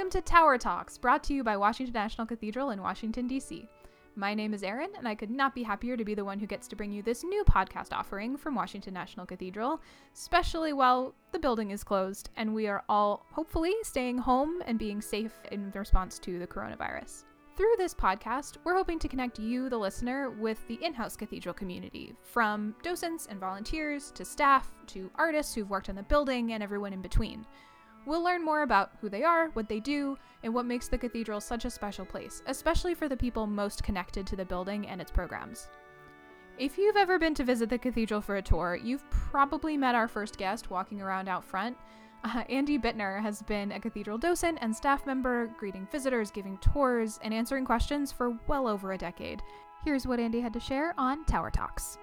welcome to Tower Talks, brought to you by Washington National Cathedral in Washington, D.C. My name is Erin, and I could not be happier to be the one who gets to bring you this new podcast offering from Washington National Cathedral, especially while the building is closed and we are all hopefully staying home and being safe in response to the coronavirus. Through this podcast, we're hoping to connect you, the listener, with the in house cathedral community, from docents and volunteers to staff to artists who've worked on the building and everyone in between. We'll learn more about who they are, what they do, and what makes the cathedral such a special place, especially for the people most connected to the building and its programs. If you've ever been to visit the cathedral for a tour, you've probably met our first guest walking around out front. Uh, Andy Bittner has been a cathedral docent and staff member, greeting visitors, giving tours, and answering questions for well over a decade. Here's what Andy had to share on Tower Talks.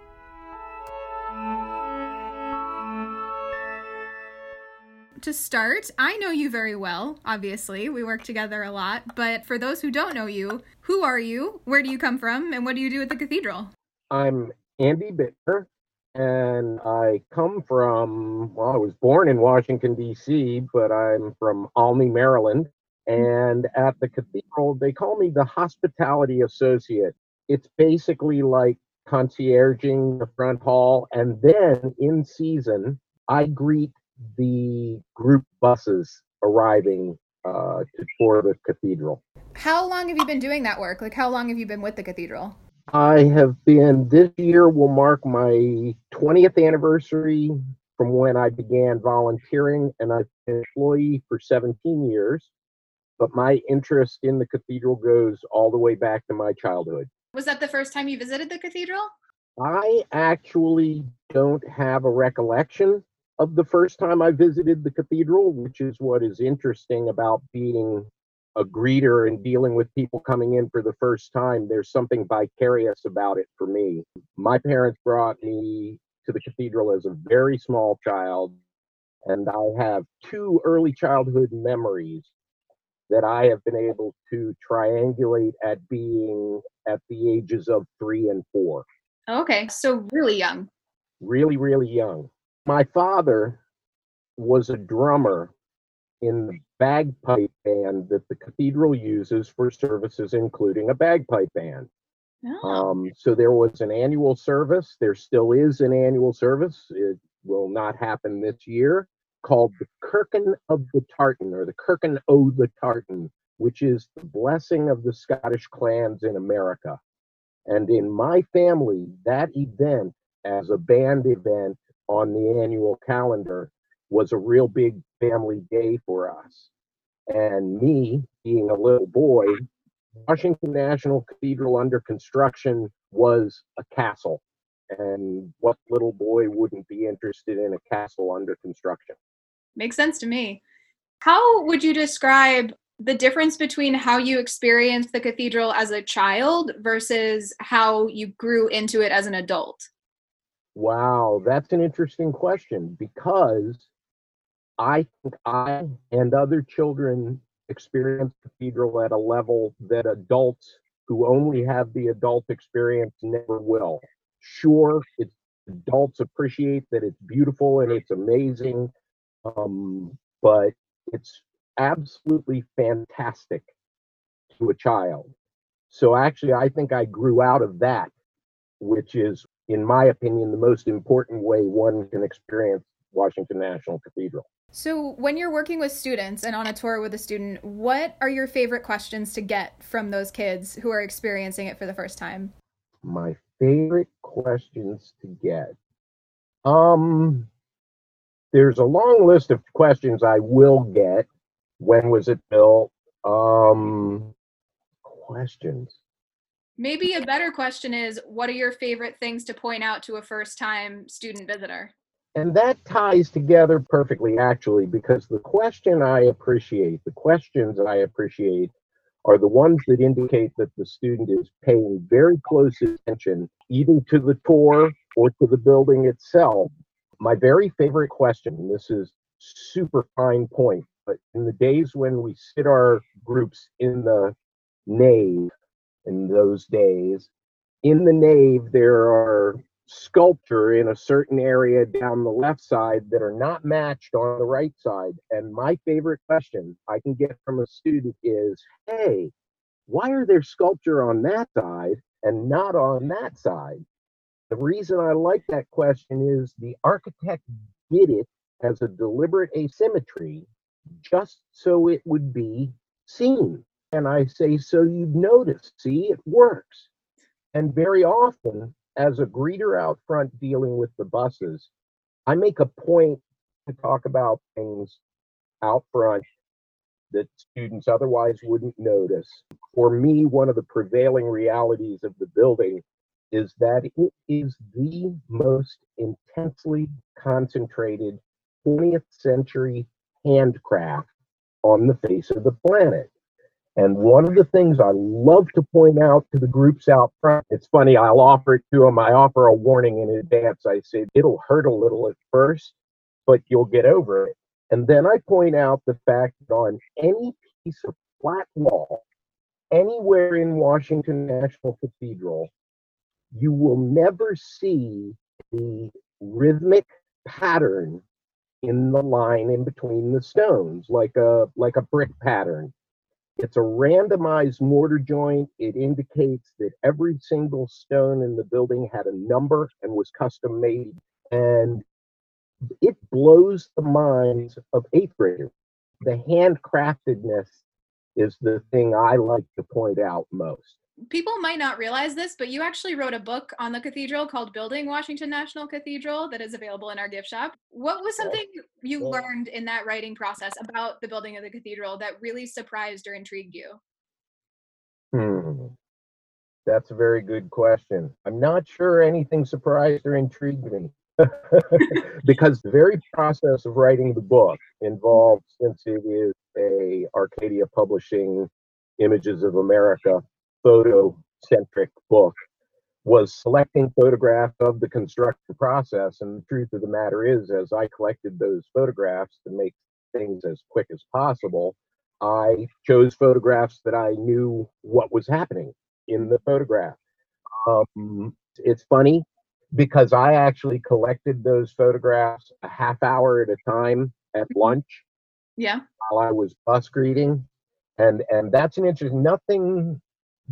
To start, I know you very well, obviously. We work together a lot. But for those who don't know you, who are you? Where do you come from? And what do you do at the cathedral? I'm Andy Bittner, and I come from, well, I was born in Washington, D.C., but I'm from Olney, Maryland. Mm-hmm. And at the cathedral, they call me the hospitality associate. It's basically like concierging the front hall. And then in season, I greet the group buses arriving uh, to tour the cathedral. How long have you been doing that work? Like, how long have you been with the cathedral? I have been, this year will mark my 20th anniversary from when I began volunteering, and I've been an employee for 17 years. But my interest in the cathedral goes all the way back to my childhood. Was that the first time you visited the cathedral? I actually don't have a recollection of the first time I visited the cathedral, which is what is interesting about being a greeter and dealing with people coming in for the first time. There's something vicarious about it for me. My parents brought me to the cathedral as a very small child, and I have two early childhood memories that I have been able to triangulate at being at the ages of three and four. Okay, so really young. Really, really young. My father was a drummer in the bagpipe band that the cathedral uses for services, including a bagpipe band. Oh. Um, so there was an annual service. There still is an annual service. It will not happen this year. Called the Kirkin of the Tartan or the Kirkin o' the Tartan, which is the blessing of the Scottish clans in America. And in my family, that event as a band event on the annual calendar was a real big family day for us. And me, being a little boy, Washington National Cathedral under construction was a castle. And what little boy wouldn't be interested in a castle under construction? Makes sense to me. How would you describe the difference between how you experienced the cathedral as a child versus how you grew into it as an adult? Wow, that's an interesting question because I think I and other children experience cathedral at a level that adults who only have the adult experience never will. Sure, it's adults appreciate that it's beautiful and it's amazing, um, but it's absolutely fantastic to a child. So actually, I think I grew out of that, which is in my opinion, the most important way one can experience Washington National Cathedral. So, when you're working with students and on a tour with a student, what are your favorite questions to get from those kids who are experiencing it for the first time? My favorite questions to get. Um, there's a long list of questions I will get. When was it built? Um, questions. Maybe a better question is what are your favorite things to point out to a first time student visitor? And that ties together perfectly, actually, because the question I appreciate, the questions I appreciate, are the ones that indicate that the student is paying very close attention, either to the tour or to the building itself. My very favorite question, and this is super fine point, but in the days when we sit our groups in the nave in those days. In the nave, there are sculpture in a certain area down the left side that are not matched on the right side. And my favorite question I can get from a student is, hey, why are there sculpture on that side and not on that side? The reason I like that question is the architect did it as a deliberate asymmetry just so it would be seen. And I say, so you'd notice, see, it works. And very often, as a greeter out front dealing with the buses, I make a point to talk about things out front that students otherwise wouldn't notice. For me, one of the prevailing realities of the building is that it is the most intensely concentrated 20th century handcraft on the face of the planet. And one of the things I love to point out to the groups out front, it's funny, I'll offer it to them. I offer a warning in advance. I say, it'll hurt a little at first, but you'll get over it. And then I point out the fact that on any piece of flat wall, anywhere in Washington National Cathedral, you will never see the rhythmic pattern in the line in between the stones, like a like a brick pattern. It's a randomized mortar joint. It indicates that every single stone in the building had a number and was custom made. And it blows the minds of eighth graders. The handcraftedness is the thing I like to point out most people might not realize this, but you actually wrote a book on the cathedral called Building Washington National Cathedral that is available in our gift shop. What was something you learned in that writing process about the building of the cathedral that really surprised or intrigued you? Hmm. That's a very good question. I'm not sure anything surprised or intrigued me. because the very process of writing the book involved since it is a arcadia publishing images of america photo centric book was selecting photographs of the construction process. And the truth of the matter is, as I collected those photographs to make things as quick as possible, I chose photographs that I knew what was happening in the photograph. Um, it's funny because I actually collected those photographs a half hour at a time at mm-hmm. lunch. Yeah. While I was bus greeting. And and that's an interesting nothing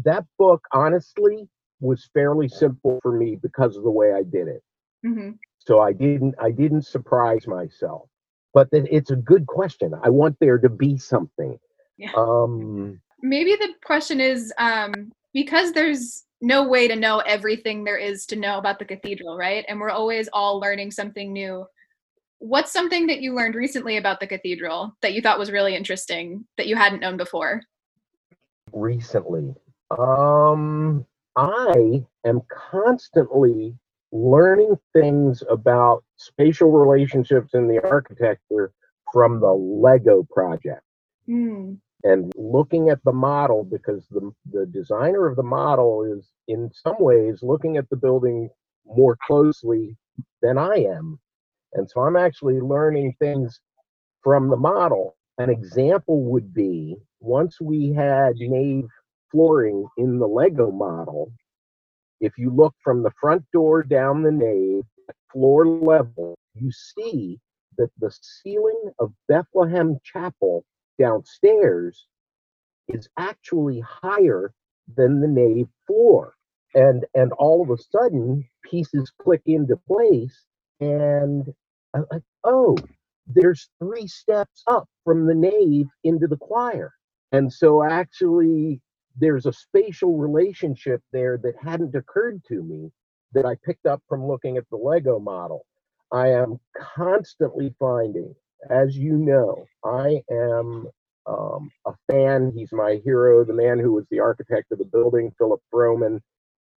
that book honestly was fairly simple for me because of the way I did it. Mm-hmm. So I didn't I didn't surprise myself. But then it's a good question. I want there to be something. Yeah. Um, Maybe the question is um, because there's no way to know everything there is to know about the cathedral, right? And we're always all learning something new. What's something that you learned recently about the cathedral that you thought was really interesting that you hadn't known before? Recently, um, I am constantly learning things about spatial relationships in the architecture from the Lego project. Mm. And looking at the model because the, the designer of the model is in some ways looking at the building more closely than I am. And so I'm actually learning things from the model. An example would be once we had nave flooring in the Lego model, if you look from the front door down the nave, floor level, you see that the ceiling of Bethlehem Chapel downstairs is actually higher than the nave floor. And and all of a sudden pieces click into place and I'm like, oh, there's three steps up from the nave into the choir. And so actually there's a spatial relationship there that hadn't occurred to me that I picked up from looking at the Lego model. I am constantly finding, as you know, I am um, a fan. He's my hero, the man who was the architect of the building, Philip Frohman.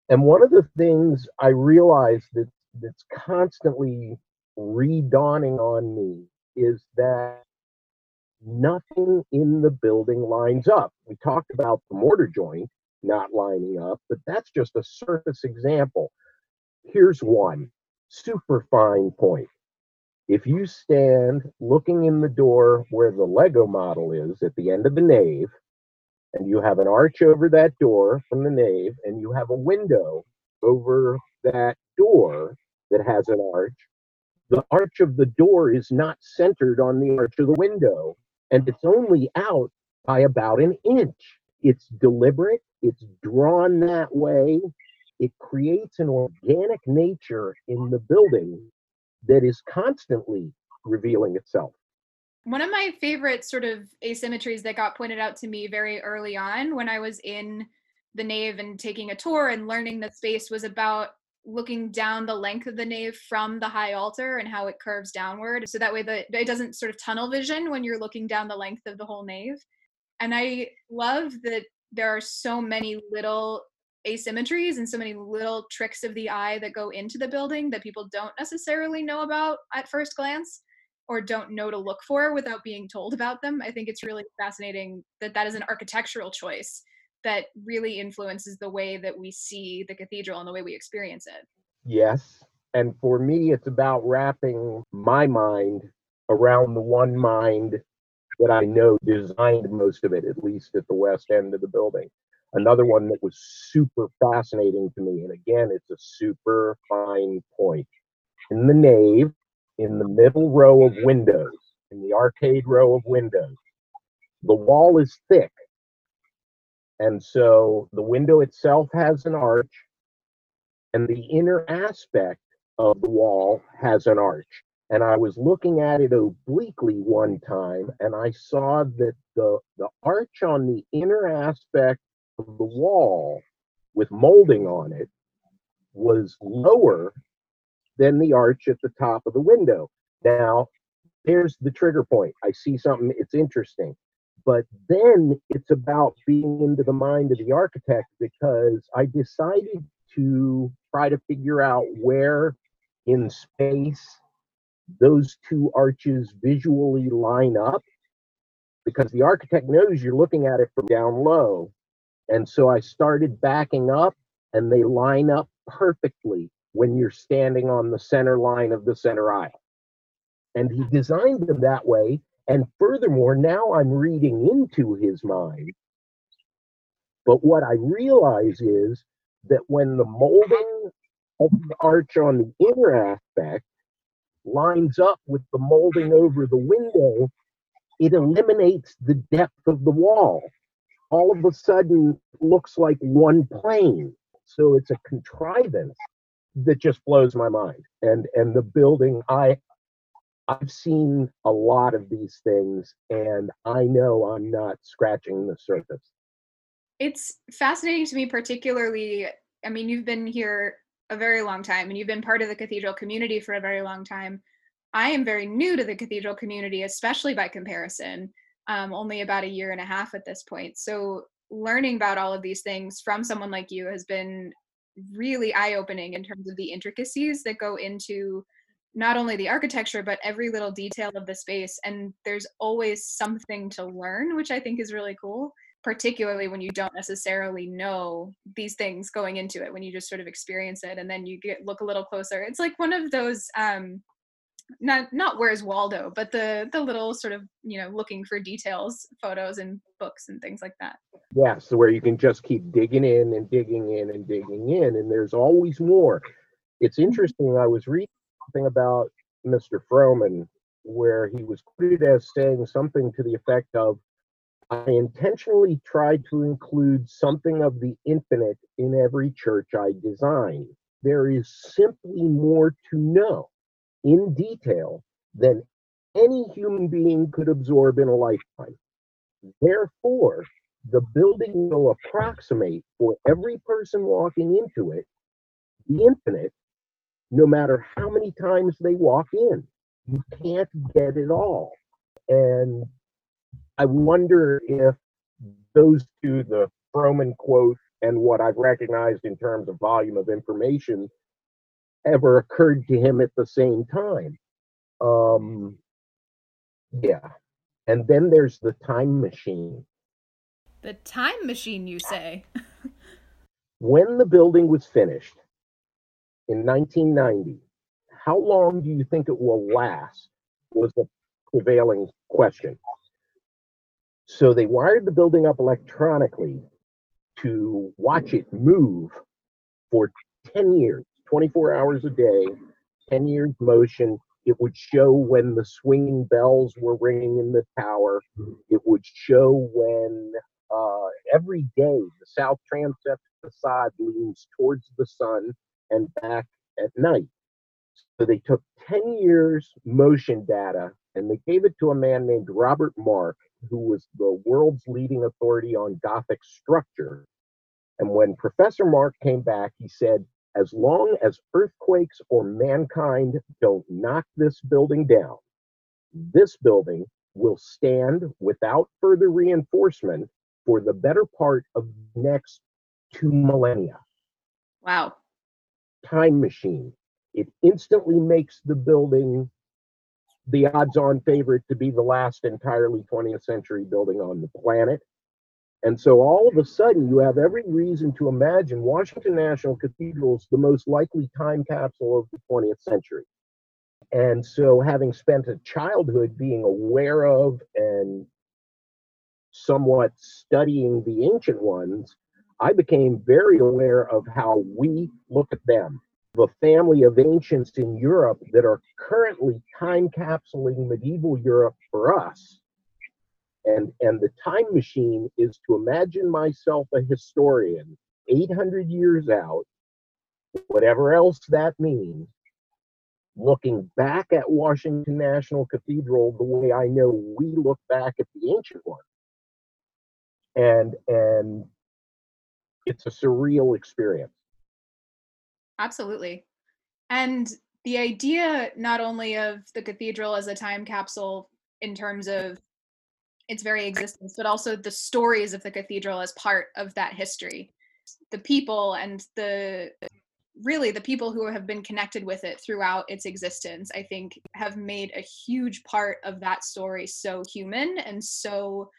And one of the things I realized that that's constantly redawning on me is that nothing in the building lines up. We talked about the mortar joint not lining up, but that's just a surface example. Here's one super fine point. If you stand looking in the door where the Lego model is at the end of the nave, and you have an arch over that door from the nave, and you have a window over that door that has an arch, the arch of the door is not centered on the arch of the window, and it's only out by about an inch. It's deliberate, it's drawn that way. It creates an organic nature in the building that is constantly revealing itself. One of my favorite sort of asymmetries that got pointed out to me very early on when I was in the nave and taking a tour and learning the space was about looking down the length of the nave from the high altar and how it curves downward. So that way the it doesn't sort of tunnel vision when you're looking down the length of the whole nave. And i love that there are so many little asymmetries and so many little tricks of the eye that go into the building that people don't necessarily know about at first glance or don't know to look for without being told about them. I think it's really fascinating that that is an architectural choice that really influences the way that we see the cathedral and the way we experience it. Yes. And for me, it's about wrapping my mind around the one mind that I know designed most of it, at least at the west end of the building. Another one that was super fascinating to me, and again, it's a super fine point. In the nave, in the middle row of windows, in the arcade row of windows, the wall is thick and so the window itself has an arch, and the inner aspect of the wall has an arch. And I was looking at it obliquely one time, and I saw that the, the arch on the inner aspect of the wall with molding on it was lower than the arch at the top of the window. Now, there's the trigger point. I see something, it's interesting. But then it's about being into the mind of the architect because I decided to try to figure out where in space those two arches visually line up because the architect knows you're looking at it from down low. And so I started backing up and they line up perfectly when you're standing on the center line of the center aisle. And he designed them that way and furthermore, now I'm reading into his mind. But what I realize is that when the molding of the arch on the inner aspect lines up with the molding over the window, it eliminates the depth of the wall. All of a sudden, looks like one plane. So it's a contrivance that just blows my mind. And and the building, I I've seen a lot of these things and I know I'm not scratching the surface. It's fascinating to me, particularly. I mean, you've been here a very long time and you've been part of the cathedral community for a very long time. I am very new to the cathedral community, especially by comparison, um, only about a year and a half at this point. So, learning about all of these things from someone like you has been really eye opening in terms of the intricacies that go into not only the architecture but every little detail of the space. And there's always something to learn which i think is really cool particularly when you don't necessarily know these things going into it when you just sort of experience it and then you get look a little closer. It's like one of those um not not where's waldo but the the little sort of you know looking for details photos and books and things like that. Yeah so where you can just keep digging in and digging in and digging in and there's always more. It's interesting i was reading something about Mr. Frohman where he was quoted as saying something to the effect of, I intentionally tried to include something of the infinite in every church I design. There is simply more to know in detail than any human being could absorb in a lifetime. Therefore, the building will approximate for every person walking into it the infinite no matter how many times they walk in. You can't get it all. And I wonder if those two, the Frohman quote and what I've recognized in terms of volume of information, ever occurred to him at the same time. Um, yeah. And then there's the time machine. The time machine, you say? when the building was finished, in 1990. How long do you think it will last? Was the prevailing question. So they wired the building up electronically to watch it move for 10 years. 24 hours a day, 10 years motion. It would show when the swinging bells were ringing in the tower. It would show when uh, every day the south transept facade leans towards the sun and back at night. So they took 10 years motion data and they gave it to a man named Robert Mark, who was the world's leading authority on Gothic structure. And when Professor Mark came back, he said, as long as earthquakes or mankind don't knock this building down, this building will stand without further reinforcement for the better part of the next two millennia. Wow. Time machine. It instantly makes the building the odds on favorite to be the last entirely 20th century building on the planet. And so all of a sudden, you have every reason to imagine Washington National Cathedral is the most likely time capsule of the 20th century. And so, having spent a childhood being aware of and somewhat studying the ancient ones, I became very aware of how we look at them. The family of ancients in Europe that are currently time capsuling medieval Europe for us and and the time machine is to imagine myself a historian 800 years out whatever else that means looking back at washington national cathedral the way i know we look back at the ancient one and and it's a surreal experience absolutely and the idea not only of the cathedral as a time capsule in terms of its very existence, but also the stories of the cathedral as part of that history. The people and the really the people who have been connected with it throughout its existence, I think, have made a huge part of that story so human and so,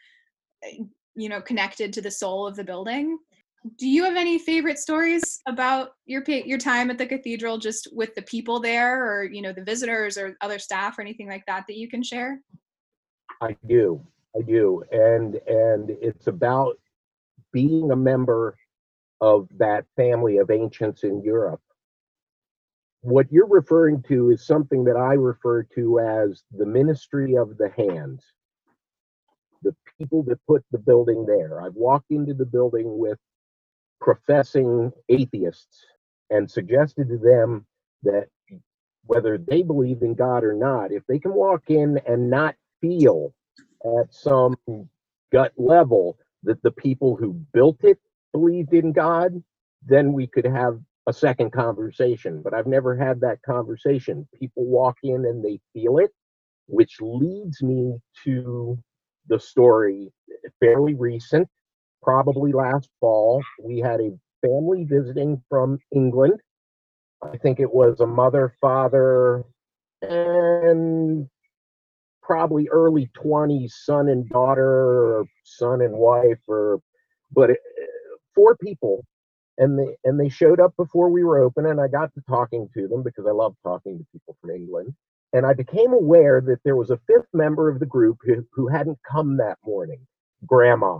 eh, you know, connected to the soul of the building. Do you have any favorite stories about your your time at the cathedral, just with the people there, or you know, the visitors or other staff, or anything like that that you can share? I do. I do, and and it's about being a member of that family of ancients in Europe. What you're referring to is something that I refer to as the ministry of the hands. The people that put the building there. I've walked into the building with professing atheists and suggested to them that whether they believe in God or not, if they can walk in and not feel at some gut level that the people who built it believed in God, then we could have a second conversation. But I've never had that conversation. People walk in and they feel it, which leads me to the story fairly recent, probably last fall. We had a family visiting from England. I think it was a mother, father, and probably early 20s son and daughter or son and wife or but it, four people and they and they showed up before we were open and i got to talking to them because i love talking to people from england and i became aware that there was a fifth member of the group who, who hadn't come that morning grandma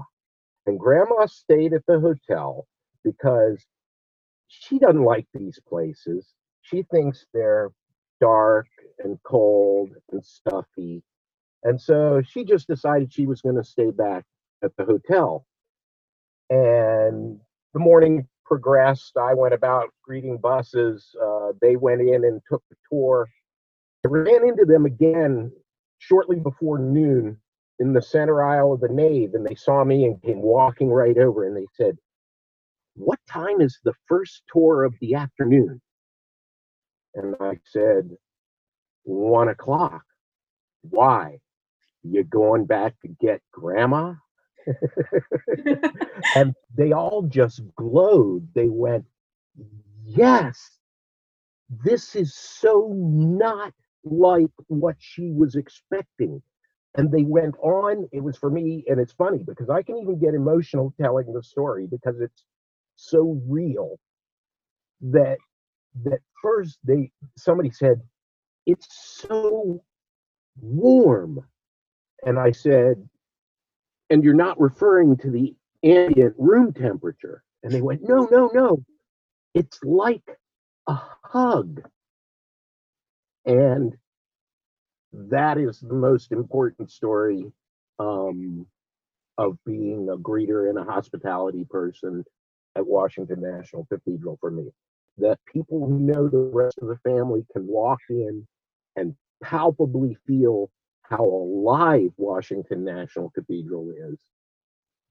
and grandma stayed at the hotel because she doesn't like these places she thinks they're dark and cold and stuffy and so she just decided she was going to stay back at the hotel. And the morning progressed. I went about greeting buses. Uh, they went in and took the tour. I ran into them again shortly before noon in the center aisle of the nave, and they saw me and came walking right over and they said, What time is the first tour of the afternoon? And I said, One o'clock. Why? you going back to get grandma? and they all just glowed. They went, Yes, this is so not like what she was expecting. And they went on. It was for me, and it's funny because I can even get emotional telling the story because it's so real that that first they somebody said it's so warm and I said, and you're not referring to the ambient room temperature. And they went, no, no, no. It's like a hug. And that is the most important story um, of being a greeter and a hospitality person at Washington National Cathedral for me. That people who know the rest of the family can walk in and palpably feel how alive Washington National Cathedral is.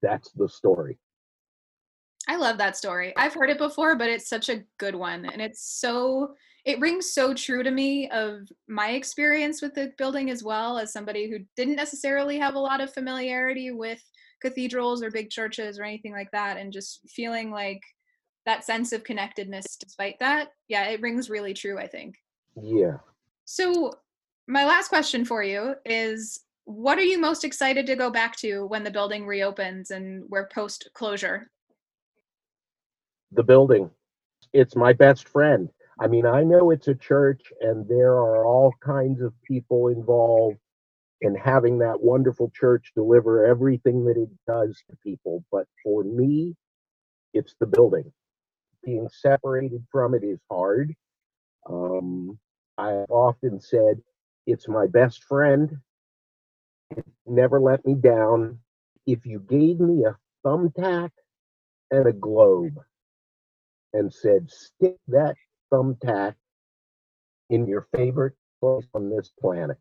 That's the story. I love that story. I've heard it before, but it's such a good one. And it's so, it rings so true to me of my experience with the building as well as somebody who didn't necessarily have a lot of familiarity with cathedrals or big churches or anything like that. And just feeling like that sense of connectedness despite that. Yeah, it rings really true, I think. Yeah. So, my last question for you is what are you most excited to go back to when the building reopens and we're post closure? The building. It's my best friend. I mean, I know it's a church and there are all kinds of people involved in having that wonderful church deliver everything that it does to people. But for me, it's the building. Being separated from it is hard. Um, I've often said it's my best friend. It never let me down. If you gave me a thumbtack and a globe, and said, stick that thumbtack in your favorite place on this planet.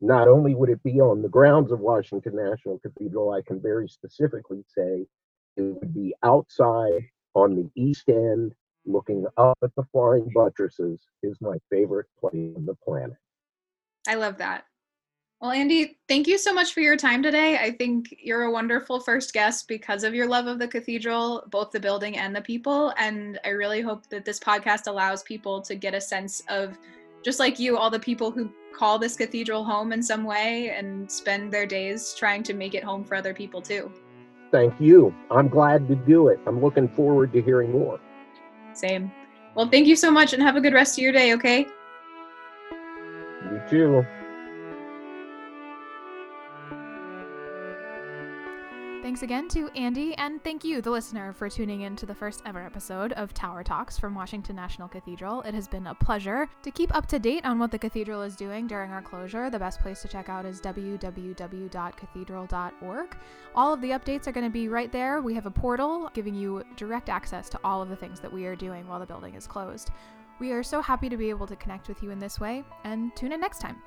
Not only would it be on the grounds of Washington National Cathedral, I can very specifically say it would be outside on the east end, looking up at the flying buttresses, is my favorite place on the planet. I love that. Well, Andy, thank you so much for your time today. I think you're a wonderful first guest because of your love of the cathedral, both the building and the people. And I really hope that this podcast allows people to get a sense of, just like you, all the people who call this cathedral home in some way and spend their days trying to make it home for other people too. Thank you. I'm glad to do it. I'm looking forward to hearing more. Same. Well, thank you so much and have a good rest of your day, okay? You too. Thanks again to Andy, and thank you, the listener, for tuning in to the first ever episode of Tower Talks from Washington National Cathedral. It has been a pleasure. To keep up to date on what the cathedral is doing during our closure, the best place to check out is www.cathedral.org. All of the updates are going to be right there. We have a portal giving you direct access to all of the things that we are doing while the building is closed. We are so happy to be able to connect with you in this way, and tune in next time.